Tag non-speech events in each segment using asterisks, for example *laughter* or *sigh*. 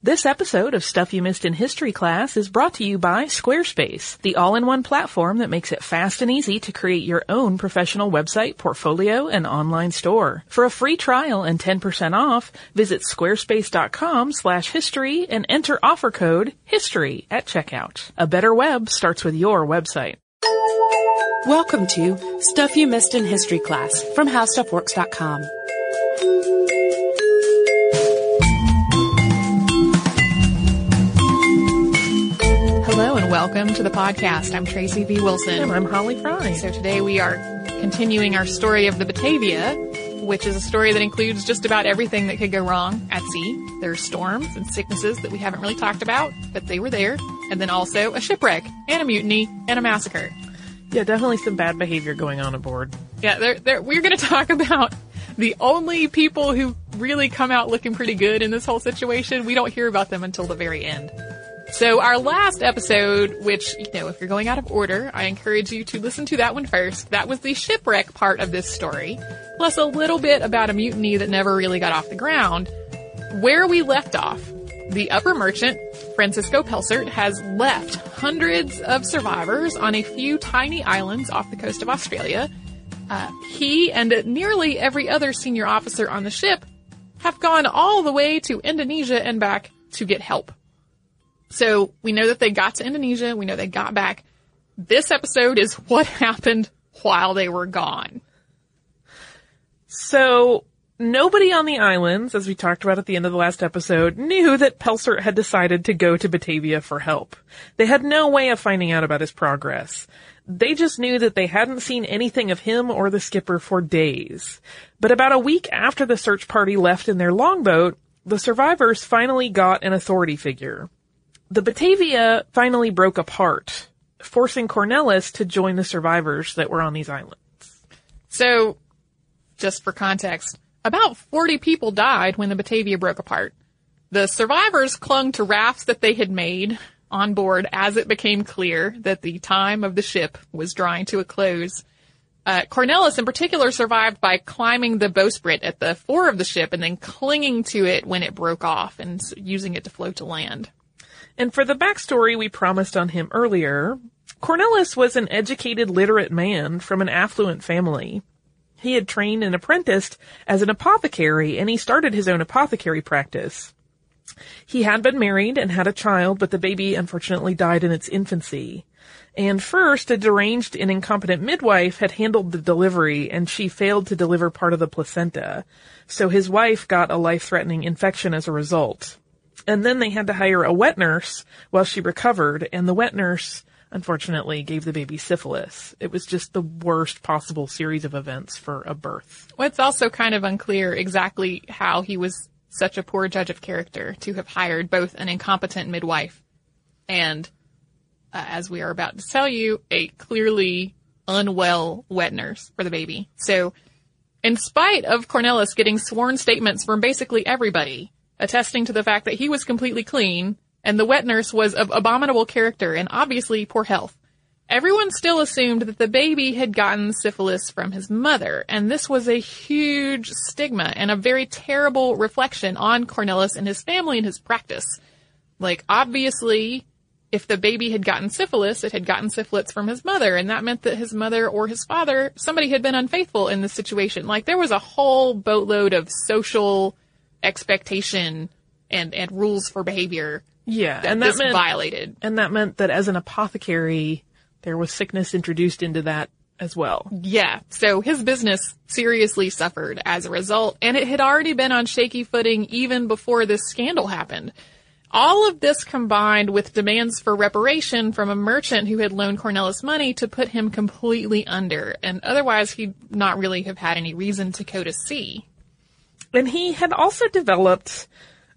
This episode of Stuff You Missed in History class is brought to you by Squarespace, the all-in-one platform that makes it fast and easy to create your own professional website, portfolio, and online store. For a free trial and 10% off, visit squarespace.com slash history and enter offer code HISTORY at checkout. A better web starts with your website. Welcome to Stuff You Missed in History class from HowStuffWorks.com. welcome to the podcast. I'm Tracy V. Wilson. And I'm Holly Fry. So today we are continuing our story of the Batavia, which is a story that includes just about everything that could go wrong at sea. There are storms and sicknesses that we haven't really talked about, but they were there. And then also a shipwreck and a mutiny and a massacre. Yeah, definitely some bad behavior going on aboard. Yeah, they're, they're, we're going to talk about the only people who really come out looking pretty good in this whole situation. We don't hear about them until the very end. So our last episode, which, you know, if you're going out of order, I encourage you to listen to that one first. That was the shipwreck part of this story, plus a little bit about a mutiny that never really got off the ground. Where we left off, the upper merchant, Francisco Pelsaert, has left hundreds of survivors on a few tiny islands off the coast of Australia. Uh, he and nearly every other senior officer on the ship have gone all the way to Indonesia and back to get help. So we know that they got to Indonesia. We know they got back. This episode is what *laughs* happened while they were gone. So nobody on the islands, as we talked about at the end of the last episode, knew that Pelsaert had decided to go to Batavia for help. They had no way of finding out about his progress. They just knew that they hadn't seen anything of him or the skipper for days. But about a week after the search party left in their longboat, the survivors finally got an authority figure. The Batavia finally broke apart, forcing Cornelis to join the survivors that were on these islands. So, just for context, about 40 people died when the Batavia broke apart. The survivors clung to rafts that they had made on board as it became clear that the time of the ship was drawing to a close. Uh, Cornelis in particular survived by climbing the bowsprit at the fore of the ship and then clinging to it when it broke off and using it to float to land. And for the backstory we promised on him earlier, Cornelis was an educated, literate man from an affluent family. He had trained and apprenticed as an apothecary, and he started his own apothecary practice. He had been married and had a child, but the baby unfortunately died in its infancy. And first, a deranged and incompetent midwife had handled the delivery, and she failed to deliver part of the placenta. So his wife got a life-threatening infection as a result. And then they had to hire a wet nurse while she recovered, and the wet nurse, unfortunately, gave the baby syphilis. It was just the worst possible series of events for a birth. Well, it's also kind of unclear exactly how he was such a poor judge of character to have hired both an incompetent midwife and, uh, as we are about to tell you, a clearly unwell wet nurse for the baby. So, in spite of Cornelis getting sworn statements from basically everybody, attesting to the fact that he was completely clean and the wet nurse was of abominable character and obviously poor health. Everyone still assumed that the baby had gotten syphilis from his mother, and this was a huge stigma and a very terrible reflection on Cornelis and his family and his practice. Like, obviously, if the baby had gotten syphilis, it had gotten syphilis from his mother, and that meant that his mother or his father, somebody had been unfaithful in this situation. Like, there was a whole boatload of social expectation and, and rules for behavior. Yeah, that and that meant, violated. And that meant that as an apothecary, there was sickness introduced into that as well. Yeah. So his business seriously suffered as a result, and it had already been on shaky footing even before this scandal happened. All of this combined with demands for reparation from a merchant who had loaned Cornelis money to put him completely under, and otherwise he'd not really have had any reason to go to sea. And he had also developed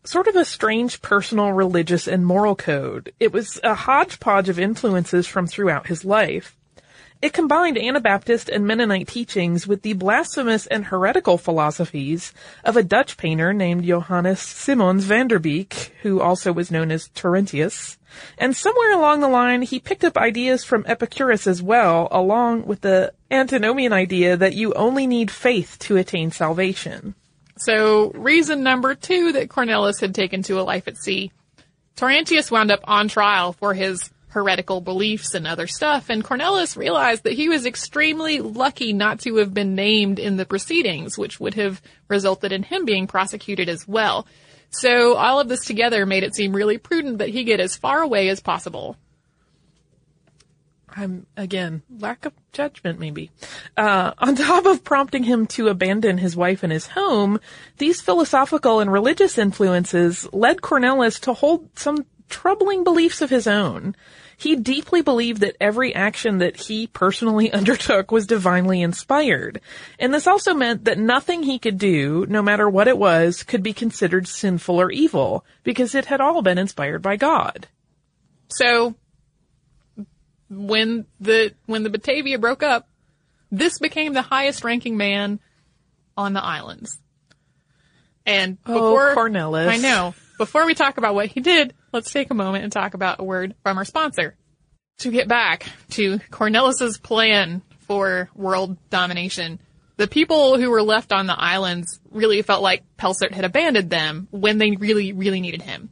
sort of a strange personal, religious, and moral code. It was a hodgepodge of influences from throughout his life. It combined Anabaptist and Mennonite teachings with the blasphemous and heretical philosophies of a Dutch painter named Johannes Simons van der Beek, who also was known as Torrentius. And somewhere along the line, he picked up ideas from Epicurus as well, along with the antinomian idea that you only need faith to attain salvation. So reason number two that Cornelis had taken to a life at sea. Torrentius wound up on trial for his heretical beliefs and other stuff, and Cornelis realized that he was extremely lucky not to have been named in the proceedings, which would have resulted in him being prosecuted as well. So all of this together made it seem really prudent that he get as far away as possible. I'm again lack of judgment, maybe. Uh, on *laughs* top of prompting him to abandon his wife and his home, these philosophical and religious influences led Cornelis to hold some troubling beliefs of his own. He deeply believed that every action that he personally *laughs* undertook was divinely inspired. And this also meant that nothing he could do, no matter what it was, could be considered sinful or evil, because it had all been inspired by God. So when the when the Batavia broke up, this became the highest ranking man on the islands. And Oh, Cornelis. I know. Before we talk about what he did, let's take a moment and talk about a word from our sponsor. To get back to Cornelis's plan for world domination, the people who were left on the islands really felt like Pelsaert had abandoned them when they really, really needed him.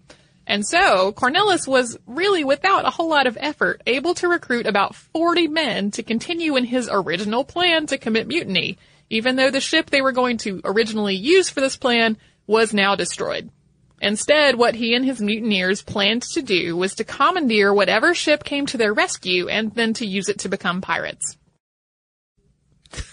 And so Cornelis was really without a whole lot of effort able to recruit about 40 men to continue in his original plan to commit mutiny, even though the ship they were going to originally use for this plan was now destroyed. Instead, what he and his mutineers planned to do was to commandeer whatever ship came to their rescue and then to use it to become pirates.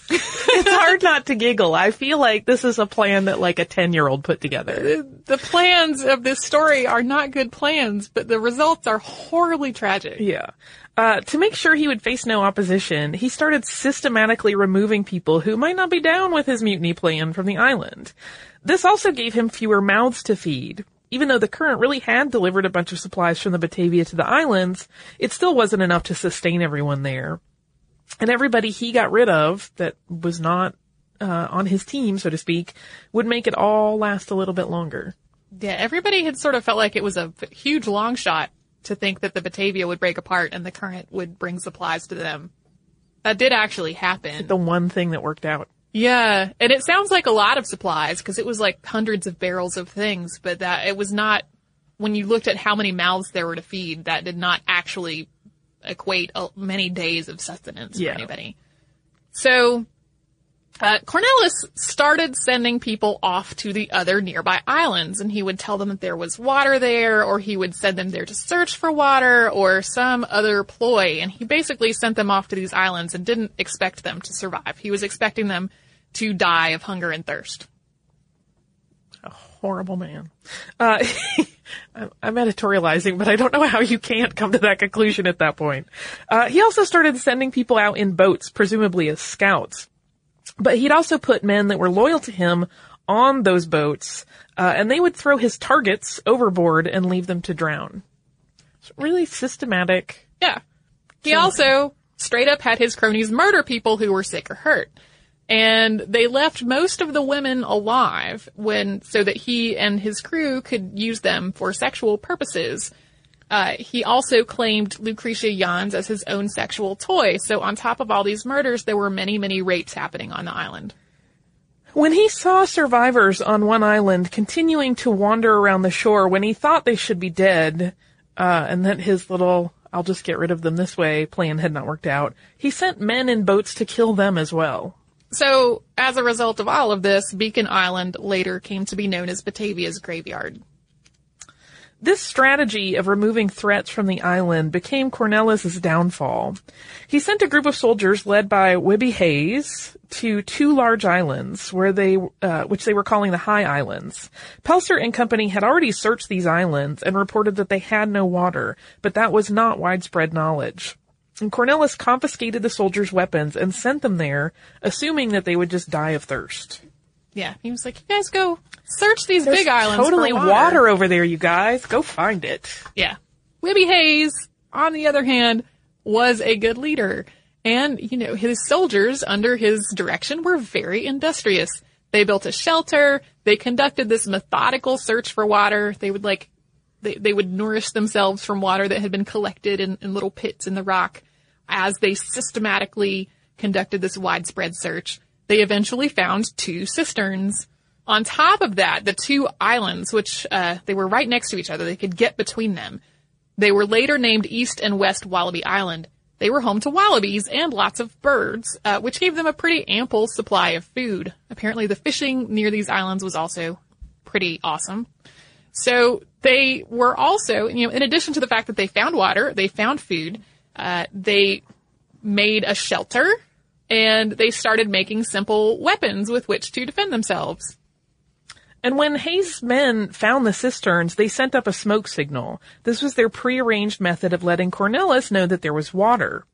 It's hard not to giggle. I feel like this is a plan that like a 10 year old put together. The plans of this story are not good plans, but the results are horribly tragic. Yeah. Uh, to make sure he would face no opposition, he started systematically removing people who might not be down with his mutiny plan from the island. This also gave him fewer mouths to feed. Even though the current really had delivered a bunch of supplies from the Batavia to the islands, it still wasn't enough to sustain everyone there. And everybody he got rid of that was not uh, on his team, so to speak, would make it all last a little bit longer. Yeah, everybody had sort of felt like it was a huge long shot to think that the Batavia would break apart and the current would bring supplies to them. That did actually happen. The one thing that worked out. Yeah, and it sounds like a lot of supplies because it was like hundreds of barrels of things, but that it was not. When you looked at how many mouths there were to feed, that did not actually equate many days of sustenance Yeah. for anybody. So, uh, Cornelis started sending people off to the other nearby islands, and he would tell them that there was water there, or he would send them there to search for water, or some other ploy. And he basically sent them off to these islands and didn't expect them to survive. He was expecting them to die of hunger and thirst. Horrible man. Uh, *laughs* I'm- editorializing, but I don't know how you can't come to that conclusion at that point. Uh, he also started sending people out in boats, presumably as scouts. But he'd also put men that were loyal to him on those boats, uh, and they would throw his targets overboard and leave them to drown. It's really systematic. Yeah. He also straight up had his cronies murder people who were sick or hurt. And they left most of the women alive when, so that he and his crew could use them for sexual purposes. Uh, he also claimed Lucretia Jans as his own sexual toy. So on top of all these murders, there were many, many rapes happening on the island. When he saw survivors on one island continuing to wander around the shore when he thought they should be dead, uh, and that his little, I'll just get rid of them this way plan had not worked out, he sent men in boats to kill them as well. So as a result of all of this, Beacon Island later came to be known as Batavia's graveyard. This strategy of removing threats from the island became Cornelis's downfall. He sent a group of soldiers led by Wiebbe Hayes to two large islands where they, uh, which they were calling the High Islands. Pelsaert and company had already searched these islands and reported that they had no water, but that was not widespread knowledge. And Cornelis confiscated the soldiers' weapons and sent them there, assuming that they would just die of thirst. Yeah, he was like, "You guys go search these big islands Totally for water over there, you guys. Go find it. Yeah. Wiebbe Hayes, on the other hand, was a good leader. And, you know, his soldiers under his direction were very industrious. They built a shelter. They conducted this methodical search for water. They would like, they, they would nourish themselves from water that had been collected in, in little pits in the rock as they systematically conducted this widespread search. They eventually found two cisterns on top of that, the two islands, which uh, they were right next to each other, they could get between them. They were later named East and West Wallaby Island. They were home to wallabies and lots of birds, uh, which gave them a pretty ample supply of food. Apparently, the fishing near these islands was also pretty awesome. So they were also, you know, in addition to the fact that they found water, they found food, uh, they made a shelter, and they started making simple weapons with which to defend themselves. And when Hayes' men found the cisterns, they sent up a smoke signal. This was their prearranged method of letting Cornelis know that there was water.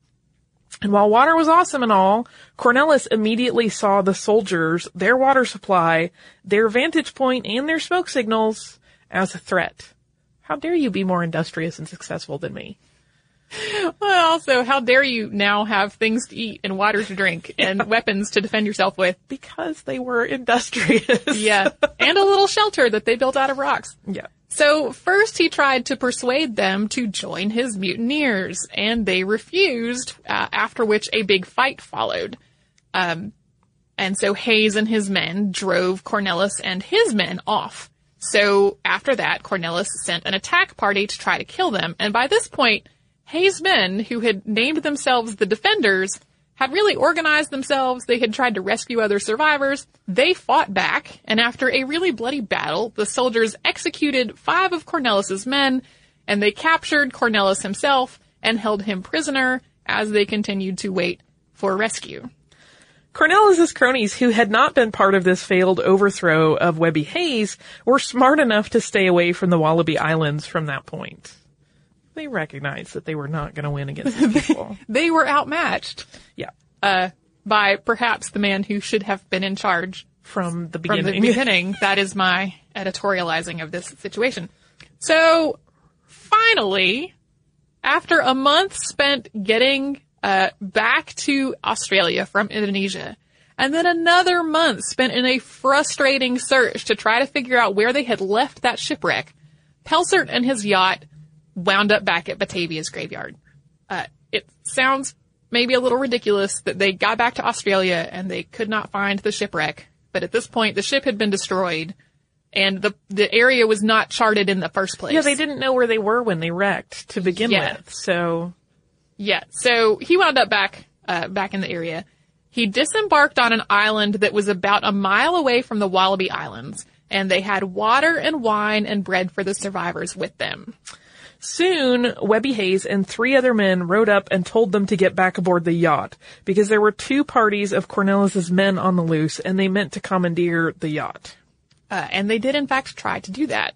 And while water was awesome and all, Cornelis immediately saw the soldiers, their water supply, their vantage point, and their smoke signals as a threat. How dare you be more industrious and successful than me? Well, also, how dare you now have things to eat and water to drink and weapons to defend yourself with? Because they were industrious. Yeah. and a little shelter that they built out of rocks. yeah. So first he tried to persuade them to join his mutineers, and they refused, uh, after which a big fight followed. Um, and so Hayes and his men drove Cornelis and his men off. So after that, Cornelis sent an attack party to try to kill them, and by this point, Hayes' men, who had named themselves the Defenders, had really organized themselves. They had tried to rescue other survivors. They fought back, and after a really bloody battle, the soldiers executed five of Cornelis's men, and they captured Cornelis himself and held him prisoner as they continued to wait for rescue. Cornelis's cronies, who had not been part of this failed overthrow of Wiebbe Hayes, were smart enough to stay away from the Wallaby Islands from that point. They recognized that they were not going to win against *laughs* these people. They were outmatched yeah. uh, by perhaps the man who should have been in charge From the from beginning. the beginning. *laughs* that is my editorializing of this situation. So finally, after a month spent getting uh, back to Australia from Indonesia, and then another month spent in a frustrating search to try to figure out where they had left that shipwreck, Pelsaert and his yacht wound up back at Batavia's graveyard. Uh, it sounds maybe a little ridiculous that they got back to Australia and they could not find the shipwreck, but at this point the ship had been destroyed and the the area was not charted in the first place. yeah, they didn't know where they were when they wrecked to begin Yeah. with. So, Yeah, so he wound up back uh, back in the area. He disembarked on an island that was about a mile away from the Wallaby Islands, and they had water and wine and bread for the survivors with them. Soon, Wiebbe Hayes and three other men rode up and told them to get back aboard the yacht because there were two parties of Cornelis's men on the loose and they meant to commandeer the yacht. Uh, and they did in fact try to do that.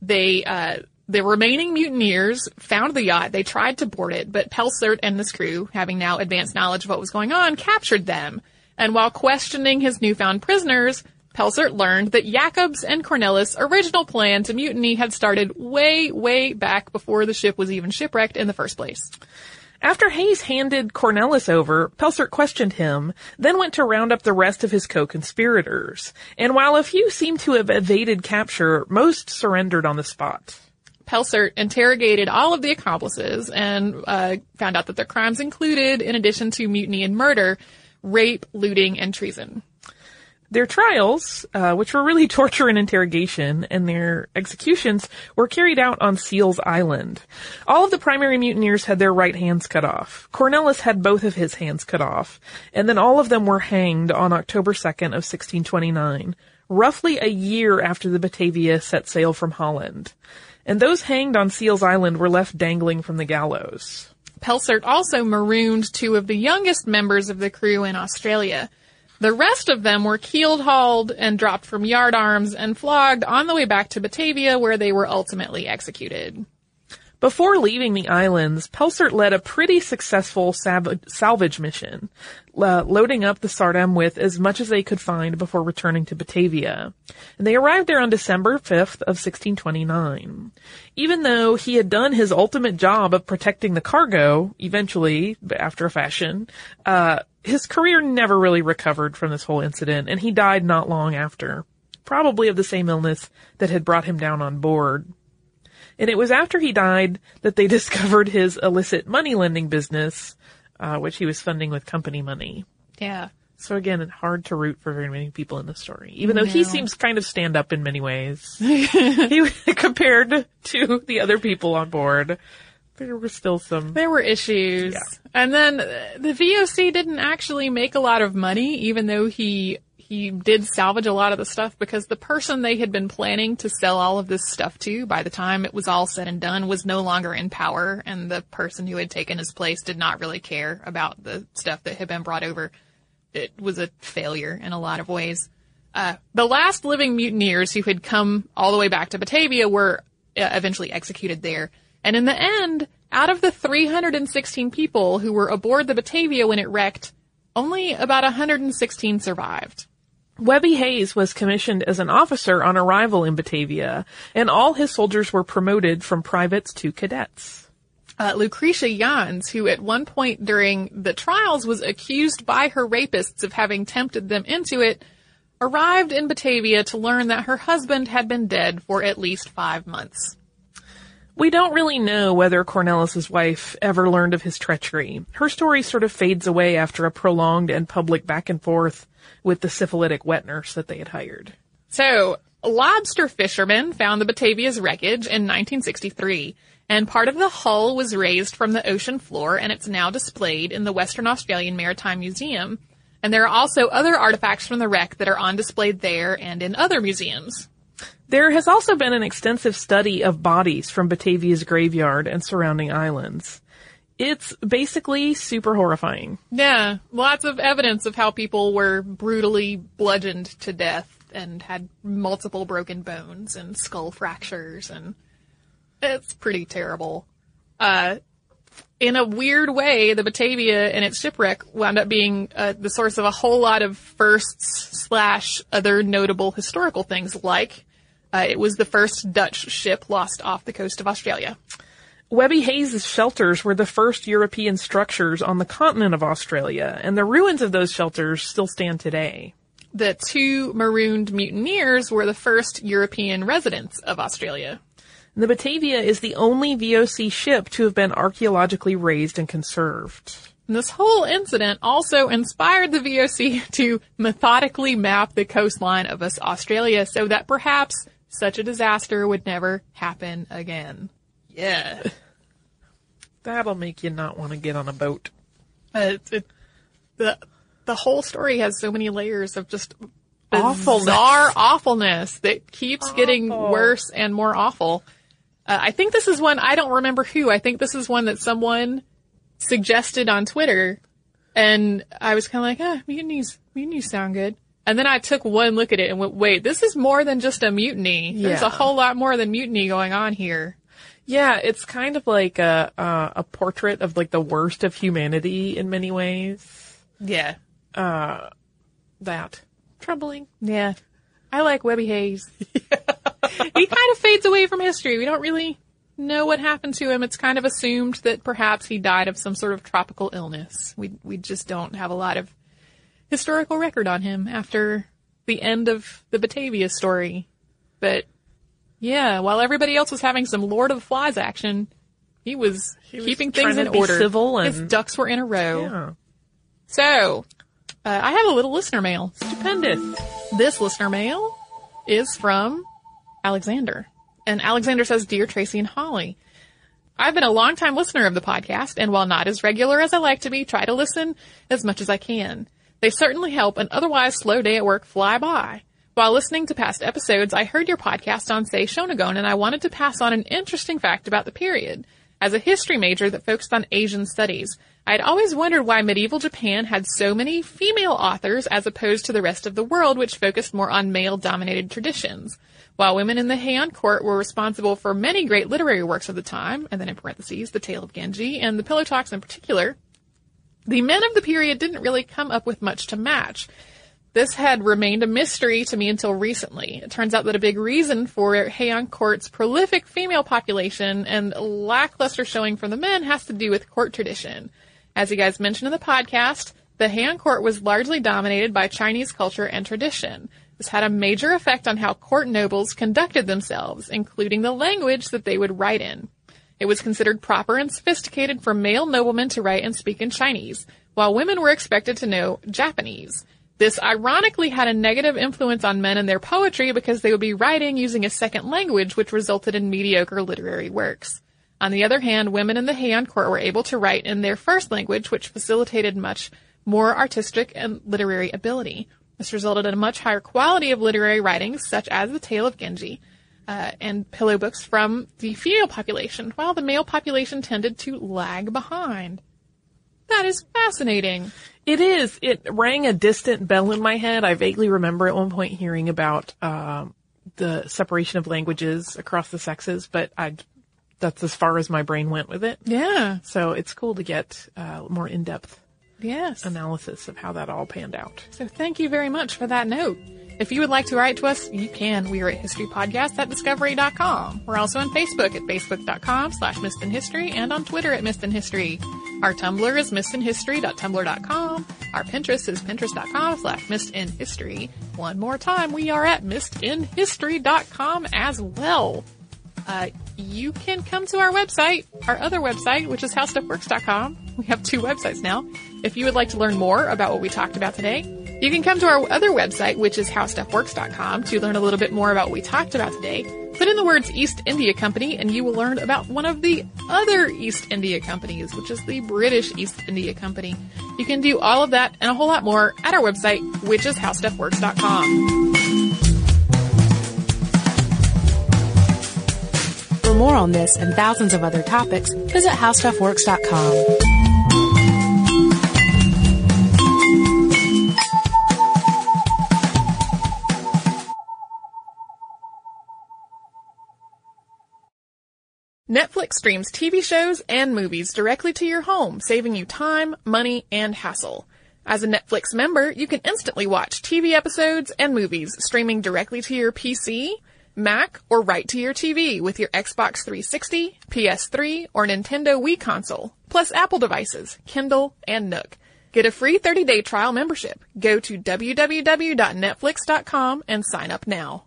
They, uh, the remaining mutineers found the yacht. They tried to board it, but Pelsaert and his crew, having now advanced knowledge of what was going on, captured them. And while questioning his newfound prisoners, Pelsaert learned that Jacob's and Cornelis' original plan to mutiny had started way, way back before the ship was even shipwrecked in the first place. After Hayes handed Cornelis over, Pelsaert questioned him, then went to round up the rest of his co-conspirators. And while a few seemed to have evaded capture, most surrendered on the spot. Pelsaert interrogated all of the accomplices and uh, found out that their crimes included, in addition to mutiny and murder, rape, looting, and treason. Their trials, uh, which were really *laughs* torture and interrogation, and their executions were carried out on Seals Island. All of the primary mutineers had their right hands cut off. Cornelis had both of his hands cut off, and then all of them were hanged on October 2nd of 1629, roughly a year after the Batavia set sail from Holland. And those hanged on Seals Island were left dangling from the gallows. Pelsaert also marooned two of the youngest members of the crew in Australia. The rest of them were keeled hauled and dropped from yardarms and flogged on the way back to Batavia where they were ultimately executed. Before leaving the islands, Pelsaert led a pretty successful salvage mission, uh, loading up the Sardam with as much as they could find before returning to Batavia. And they arrived there on December 5th of 1629. Even though he had done his ultimate job of protecting the cargo, eventually, after a fashion, uh, his career never really recovered from this whole incident, and he died not long after. Probably of the same illness that had brought him down on board. And it was after he died that they *laughs* discovered his illicit money lending business, uh, which he was funding with company money. Yeah. So again, it's hard to root for very many people in the story, even though he seems kind of stand up in many ways. *laughs* he, *laughs* compared to the other people on board, there were still some. There were issues. Yeah. And then the VOC didn't actually make a lot of money, even though he he did salvage a lot of the stuff because the person they had been planning to sell all of this stuff to by the time it was all said and done was no longer in power and the person who had taken his place did not really care about the stuff that had been brought over. It was a failure in a lot of ways. Uh, the last living mutineers who had come all the way back to Batavia were uh, eventually executed there. And in the end, out of the 316 people who were aboard the Batavia when it wrecked, only about 116 survived. Wiebbe Hayes was commissioned as an officer on arrival in Batavia, and all his soldiers were promoted from privates to cadets. Uh, Lucretia Jans, who at one point during the trials was accused by her rapists of having tempted them into it, arrived in Batavia to learn that her husband had been dead for at least five months. We don't really know whether Cornelis's wife ever learned of his treachery. Her story sort of fades away after a prolonged and public back and forth with the syphilitic wet nurse that they had hired. So, lobster fishermen found the Batavia's wreckage in 1963, and part of the hull was raised from the ocean floor, and it's now displayed in the Western Australian Maritime Museum. And there are also other artifacts from the wreck that are on display there and in other museums. There has also been an extensive study of bodies from Batavia's graveyard and surrounding islands. It's basically super horrifying. Yeah, lots of evidence of how people were brutally bludgeoned to death and had multiple broken bones and skull fractures and it's pretty terrible. Uh, in a weird way, the Batavia and its shipwreck wound up being uh, the source of a whole lot of firsts slash other notable historical things like uh, it was the first Dutch ship lost off the coast of Australia. Wiebbe Hayes' shelters were the first European structures on the continent of Australia, and the ruins of those shelters still stand today. The two marooned mutineers were the first European residents of Australia. The Batavia is the only VOC ship to have been archaeologically raised and conserved. And this whole incident also inspired the VOC *laughs* to methodically map the coastline of Australia so that perhaps such a disaster would never happen again. Yeah. *laughs* That'll make you not want to get on a boat. Uh, it, it, the, the whole story has so many layers of just Awfulness. bizarre awfulness that keeps getting worse and more awful. Uh, I think this is one, I don't remember who, I think this is one that someone suggested on Twitter and I was kind of like, ah, mutinies, mutinies sound good. And then I took one look at it and went, wait, this is more than just a mutiny. There's a whole lot more than mutiny going on here. Yeah, it's kind of like a uh, a portrait of like the worst of humanity in many ways. Yeah. That troubling. Yeah. I like Wiebbe Hayes. *laughs* he kind of fades away from history. We don't really know what happened to him. It's kind of assumed that perhaps he died of some sort of tropical illness. We we just don't have a lot of historical record on him after the end of the Batavia story. But yeah, while everybody else was having some Lord of the Flies action, he was was keeping things in order. civil and... His ducks were in a row. Yeah, So, uh, I have a little listener mail. stupendous. This listener mail is from Alexander. And Alexander says, Dear Tracy and Holly, I've been a longtime listener of the podcast, and while not as regular as I like to be, try to listen as much as I can. They certainly help an otherwise slow day at work fly by. While listening to past episodes, I heard your podcast on Sei Shonagon, and I wanted to pass on an interesting fact about the period. As a history major that focused on Asian studies, I had always wondered why medieval Japan had so many female authors as opposed to the rest of the world, which focused more on male-dominated traditions. While women in the Heian court were responsible for many great literary works of the time, and then in parentheses, The Tale of Genji and the Pillow Talks in particular, the men of the period didn't really come up with much to match. This had remained a mystery to me until recently. It turns out that a big reason for Heian Court's prolific female population and lackluster showing from the men has to do with court tradition. As you guys mentioned in the podcast, the Heian Court was largely dominated by Chinese culture and tradition. This had a major effect on how court nobles conducted themselves, including the language that they would write in. It was considered proper and sophisticated for male noblemen to write and speak in Chinese, while women were expected to know Japanese. This ironically had a negative influence on men and their poetry because they would be writing using a second language which resulted in mediocre literary works. On the other hand, women in the Heian court were able to write in their first language which facilitated much more artistic and literary ability. This resulted in a much higher quality of literary writings such as The Tale of Genji, uh, and pillow books from the female population, while the male population tended to lag behind. That is fascinating. It is. It rang a distant bell in my head. I vaguely remember at one point hearing about um, the separation of languages across the sexes, but I that's as far as my brain went with it. Yeah. So it's cool to get uh, more in depth Yes. analysis of how that all panned out. So thank you very much for that note. If you would like to write to us, you can. We are at historypodcast at discovery.com. We're also on Facebook at facebook.com slash missedinhistory and on Twitter at History. Our Tumblr is missedinhistory.tumblr.com. Our Pinterest is pinterest.com slash missedinhistory. One more time, we are at missedinhistory.com as well. Uh, you can come to our website, our other website, which is howstuffworks.com. We have two websites now. If you would like to learn more about what we talked about today, you can come to our other website, which is howstuffworks.com to learn a little bit more about what we talked about today. Put in the words East India Company and you will learn about one of the other East India companies, which is the British East India Company. You can do all of that and a whole lot more at our website, which is howstuffworks.com. For more on this and thousands of other topics, visit howstuffworks.com. Netflix streams TV shows and movies directly to your home, saving you time, money, and hassle. As a Netflix member, you can instantly watch TV episodes and movies streaming directly to your PC, Mac, or right to your TV with your Xbox 360, PS3, or Nintendo Wii console, plus Apple devices, Kindle, and Nook. Get a free 30-day trial membership. Go to www.netflix.com and sign up now.